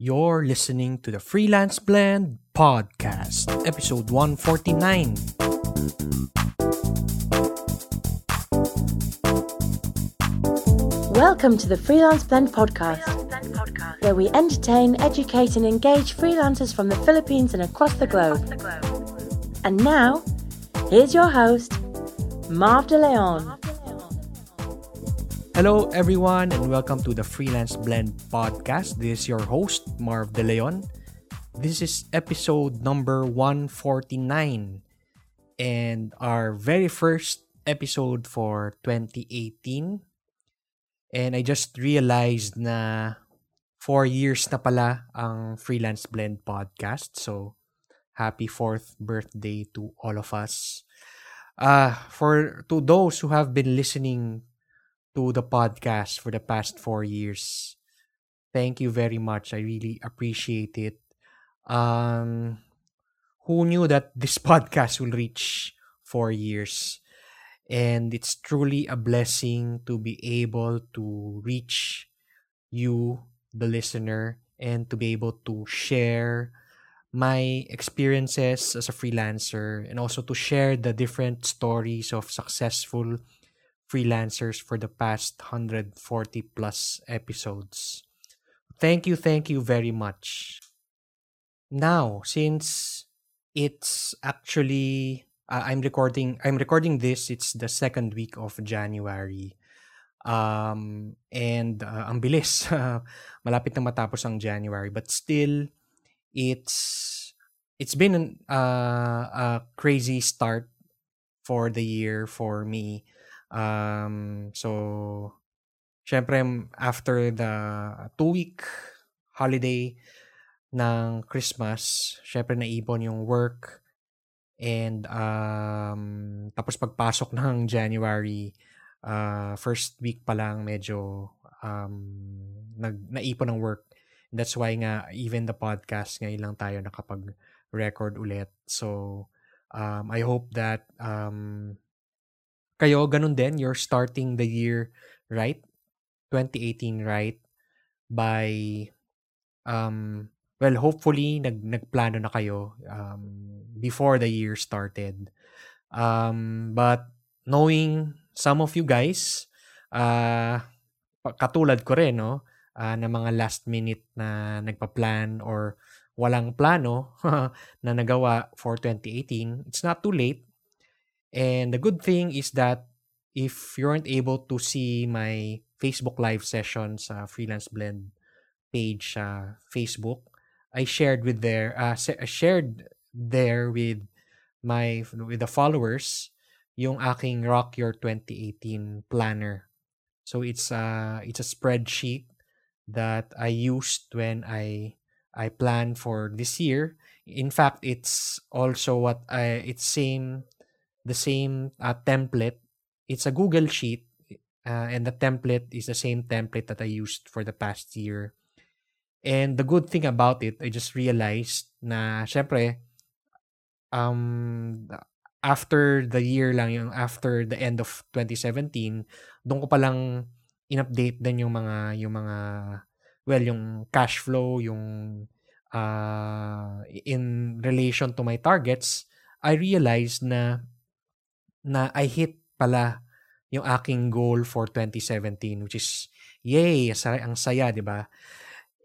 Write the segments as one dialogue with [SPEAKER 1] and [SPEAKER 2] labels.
[SPEAKER 1] You're listening to the Freelance Blend Podcast, episode 149.
[SPEAKER 2] Welcome to the Freelance Blend Podcast, where we entertain, educate, and engage freelancers from the Philippines and across the globe. And now, here's your host, Marv De Leon.
[SPEAKER 1] Hello, everyone, and welcome to the Freelance Blend Podcast. This is your host, Marv De Leon. This is episode number 149 and our very first episode for 2018. And I just realized na four years na pala ang Freelance Blend Podcast. So, happy fourth birthday to all of us. Uh, for to those who have been listening to the podcast for the past four years. Thank you very much. I really appreciate it. Um, who knew that this podcast will reach four years? And it's truly a blessing to be able to reach you, the listener, and to be able to share my experiences as a freelancer and also to share the different stories of successful freelancers for the past 140 plus episodes. Thank you, thank you very much. Now, since it's actually uh, I'm recording I'm recording this it's the second week of January. Um and uh, ang bilis malapit na matapos ang January but still it's it's been an, uh, a crazy start for the year for me Um, so, syempre, after the two-week holiday ng Christmas, syempre naipon yung work. And um, tapos pagpasok ng January, uh, first week pa lang medyo um, nag, naipon ng work. That's why nga, even the podcast, ngayon lang tayo nakapag-record ulit. So, um, I hope that um, kayo, ganun din, you're starting the year right, 2018 right, by, um, well, hopefully, nag, nagplano na kayo um, before the year started. Um, but knowing some of you guys, uh, katulad ko rin, no, uh, na mga last minute na nagpa-plan or walang plano na nagawa for 2018, it's not too late And the good thing is that if you aren't able to see my Facebook live session sa Freelance Blend page sa Facebook, I shared with there uh, shared there with my with the followers yung aking Rock Your 2018 planner. So it's a it's a spreadsheet that I used when I I plan for this year. In fact, it's also what I it's same the same uh, template. It's a Google Sheet, uh, and the template is the same template that I used for the past year. And the good thing about it, I just realized na, syempre, um, after the year lang, yung after the end of 2017, doon ko palang in-update din yung mga, yung mga, well, yung cash flow, yung uh, in relation to my targets, I realized na na I hit pala yung aking goal for 2017 which is yay, ang saya, 'di ba?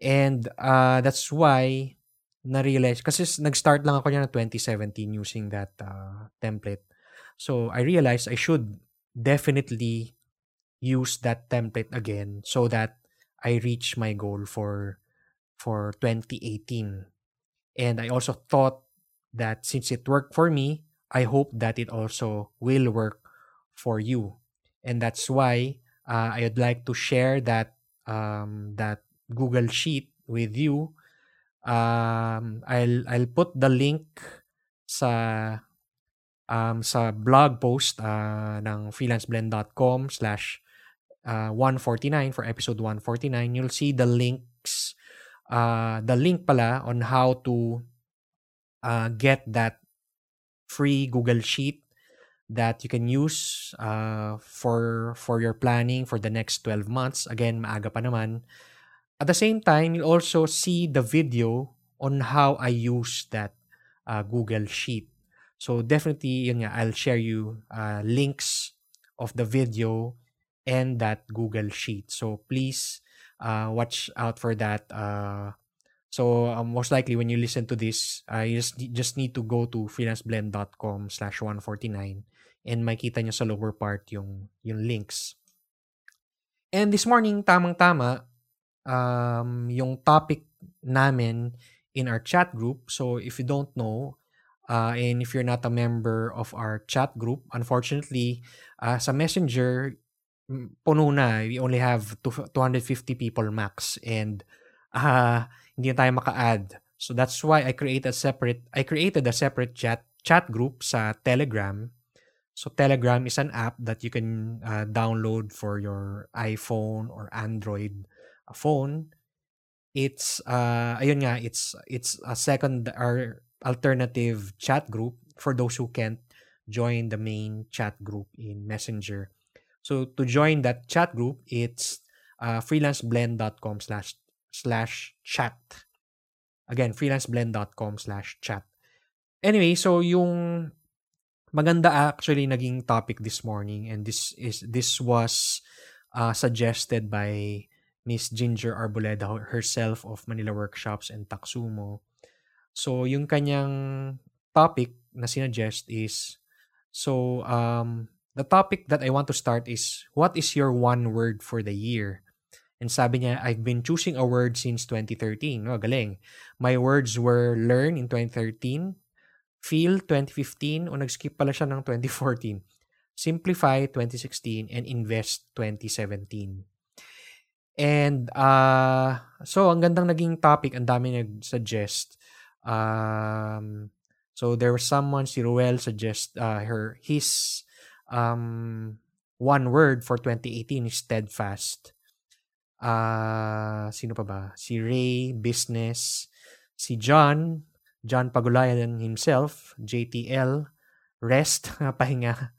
[SPEAKER 1] And uh, that's why na-realize kasi nag-start lang ako niya na 2017 using that uh, template. So I realized I should definitely use that template again so that I reach my goal for for 2018. And I also thought that since it worked for me, I hope that it also will work for you. And that's why uh, I would like to share that um, that Google Sheet with you. Um, I'll I'll put the link sa um, sa blog post uh, ng freelanceblend.com slash uh, 149 for episode 149. You'll see the links, uh, the link pala on how to uh, get that free Google Sheet that you can use uh, for for your planning for the next 12 months. Again, maaga pa naman. At the same time, you'll also see the video on how I use that uh, Google Sheet. So definitely, yun nga, I'll share you uh, links of the video and that Google Sheet. So please uh, watch out for that. So um, most likely when you listen to this, uh, you just, just need to go to freelanceblend.com slash 149 and makita nyo sa lower part yung, yung links. And this morning, tamang-tama, um, yung topic namin in our chat group. So if you don't know, uh, and if you're not a member of our chat group, unfortunately, uh, sa Messenger, puno na. We only have 250 people max and uh, hindi na tayo maka-add. So that's why I created a separate I created a separate chat chat group sa Telegram. So Telegram is an app that you can uh, download for your iPhone or Android phone. It's uh ayun nga, it's it's a second or alternative chat group for those who can't join the main chat group in Messenger. So to join that chat group, it's uh, freelanceblend.com slash slash chat. Again, freelanceblend.com slash chat. Anyway, so yung maganda actually naging topic this morning and this is this was uh, suggested by Miss Ginger Arboleda herself of Manila Workshops and Taksumo. So yung kanyang topic na sinuggest is so um the topic that I want to start is what is your one word for the year? And sabi niya, I've been choosing a word since 2013. Oh, galing. My words were learn in 2013, feel 2015, o nag-skip pala siya ng 2014, simplify 2016, and invest 2017. And uh, so, ang gandang naging topic, ang dami nag-suggest. Um, so, there was someone, si Ruel, suggest uh, her, his um, one word for 2018 is steadfast. Uh, sino pa ba? Si Ray, business. Si John, John Pagulayan himself, JTL, rest, pahinga.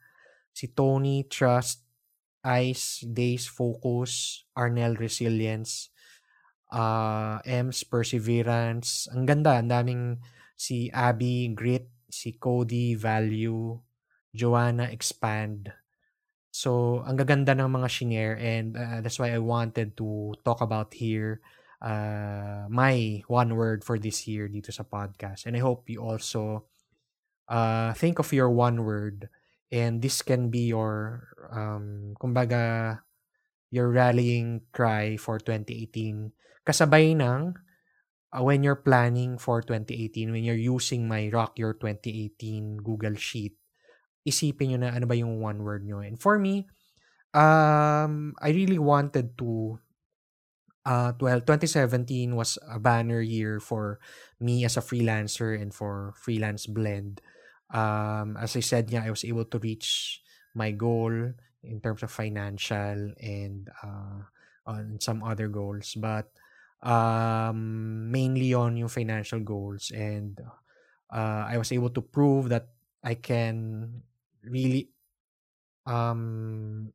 [SPEAKER 1] Si Tony, trust. Ice, days, focus. Arnel, resilience. Uh, Ems, perseverance. Ang ganda, ang daming si Abby, grit. Si Cody, value. Joanna Expand. So, ang gaganda ng mga shinare and uh, that's why I wanted to talk about here uh, my one word for this year dito sa podcast. And I hope you also uh, think of your one word and this can be your, um, kumbaga, your rallying cry for 2018. Kasabay ng uh, when you're planning for 2018, when you're using my Rock Your 2018 Google Sheet, isipin nyo na ano ba yung one word nyo. And for me, um, I really wanted to, uh, well, 2017 was a banner year for me as a freelancer and for Freelance Blend. Um, as I said nga, I was able to reach my goal in terms of financial and uh, on some other goals. But um, mainly on yung financial goals. And uh, I was able to prove that I can really um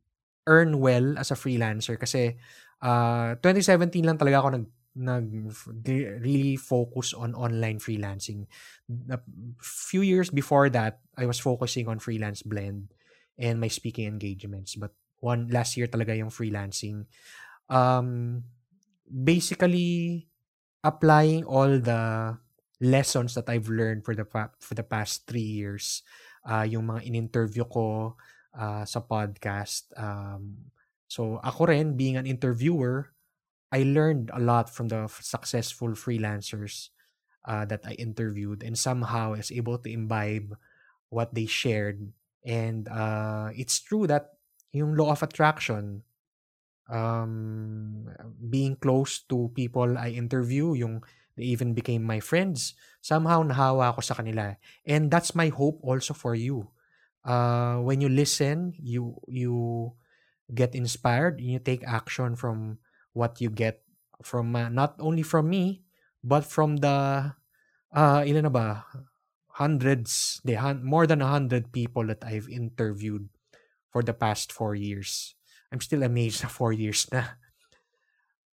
[SPEAKER 1] earn well as a freelancer kasi uh, 2017 lang talaga ako nag nag really focus on online freelancing. A few years before that, I was focusing on freelance blend and my speaking engagements. But one last year talaga yung freelancing. Um, basically applying all the lessons that I've learned for the for the past three years uh, yung mga in-interview ko uh, sa podcast. Um, so ako rin, being an interviewer, I learned a lot from the successful freelancers uh, that I interviewed and somehow I was able to imbibe what they shared. And uh, it's true that yung law of attraction, um, being close to people I interview, yung They even became my friends. Somehow nahawa ako sa kanila. And that's my hope also for you. Uh, when you listen, you you get inspired, you take action from what you get from uh, not only from me, but from the uh, ilan na ba? Hundreds, the hun- more than a hundred people that I've interviewed for the past four years. I'm still amazed na four years na.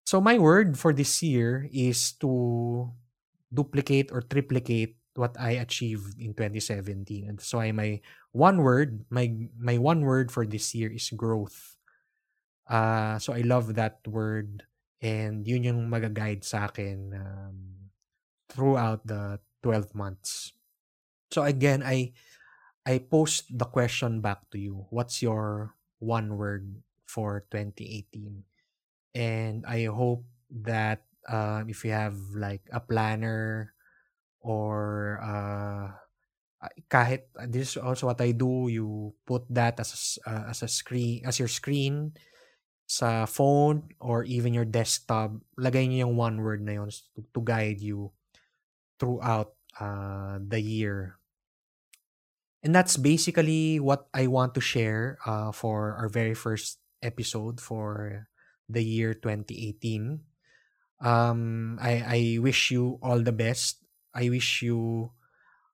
[SPEAKER 1] So my word for this year is to duplicate or triplicate what I achieved in 2017. And so I my one word, my my one word for this year is growth. Uh, so I love that word and yun yung magaguide sa akin um, throughout the 12 months. So again, I I post the question back to you. What's your one word for 2018? And I hope that uh, if you have like a planner or uh, kahit this is also what I do, you put that as a, uh, as a screen as your screen sa phone or even your desktop. Lagay niyo yung one word na yun to, to guide you throughout uh, the year. And that's basically what I want to share uh, for our very first episode for the year 2018. Um, I, I wish you all the best I wish you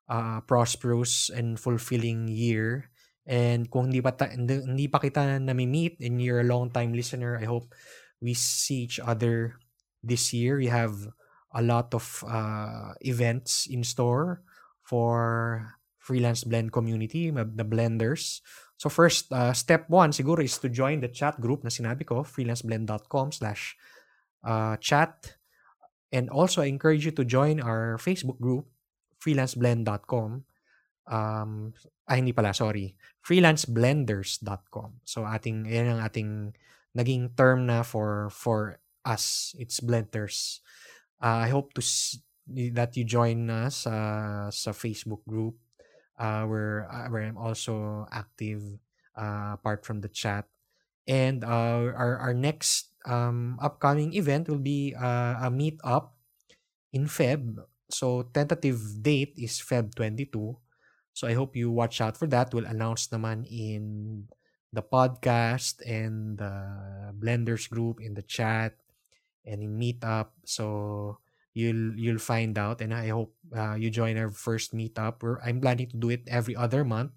[SPEAKER 1] a prosperous and fulfilling year. And kung hindi pa, ta- hindi, hindi pa kita nami-meet and you're a long-time listener, I hope we see each other this year. We have a lot of uh, events in store for freelance blend community, the blenders. So first, uh, step one siguro is to join the chat group na sinabi ko, freelanceblend.com slash uh, chat. And also, I encourage you to join our Facebook group, freelanceblend.com. Um, ay, hindi pala, sorry. freelanceblenders.com. So, ating, yan ang ating naging term na for for us. It's blenders. Uh, I hope to that you join us uh, sa Facebook group uh, where, uh, where I'm also active uh, apart from the chat. And uh, our, our next um, upcoming event will be uh, a meet-up in Feb. So, tentative date is Feb 22. So, I hope you watch out for that. We'll announce naman in the podcast and the Blenders group, in the chat, and in Meetup. So, you'll you'll find out and I hope uh, you join our first meetup. We're, I'm planning to do it every other month.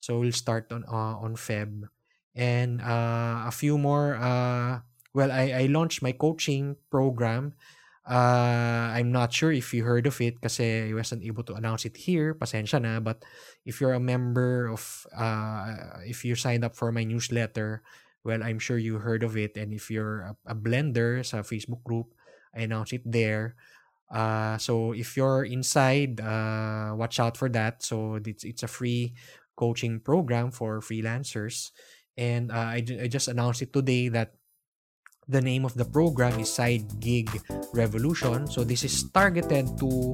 [SPEAKER 1] So, we'll start on uh, on Feb. And uh, a few more uh, well, I, I launched my coaching program. Uh, I'm not sure if you heard of it kasi I wasn't able to announce it here. Pasensya na. But if you're a member of, uh, if you signed up for my newsletter, well, I'm sure you heard of it. And if you're a, a blender sa Facebook group, I announce it there. Uh, so if you're inside, uh, watch out for that. So it's, it's a free coaching program for freelancers. And uh, I, I just announced it today that The name of the program is Side Gig Revolution. So this is targeted to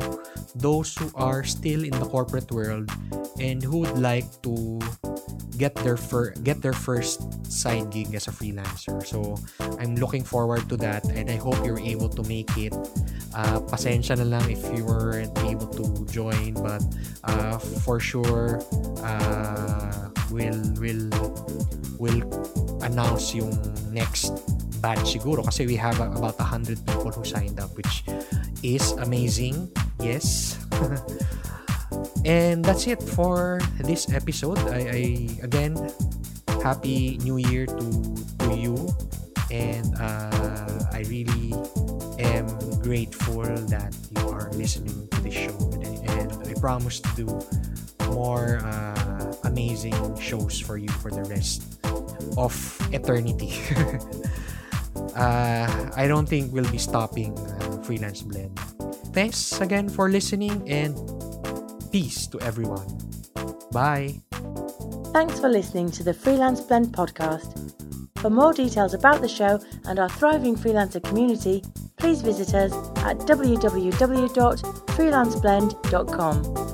[SPEAKER 1] those who are still in the corporate world and who would like to get their fir- get their first side gig as a freelancer. So I'm looking forward to that and I hope you're able to make it. Uh, pasensya na lang if you weren't able to join but uh, for sure uh, we'll will will announce yung next batch siguro kasi we have about 100 people who signed up which is amazing. Yes. and that's it for this episode. I, I again happy new year to to you and uh, I really am grateful that you are listening to this show and I promise to do more uh, amazing shows for you for the rest of eternity. uh, I don't think we'll be stopping uh, Freelance Blend. Thanks again for listening and peace to everyone. Bye.
[SPEAKER 2] Thanks for listening to the Freelance Blend podcast. For more details about the show and our thriving freelancer community, please visit us at www.freelanceblend.com.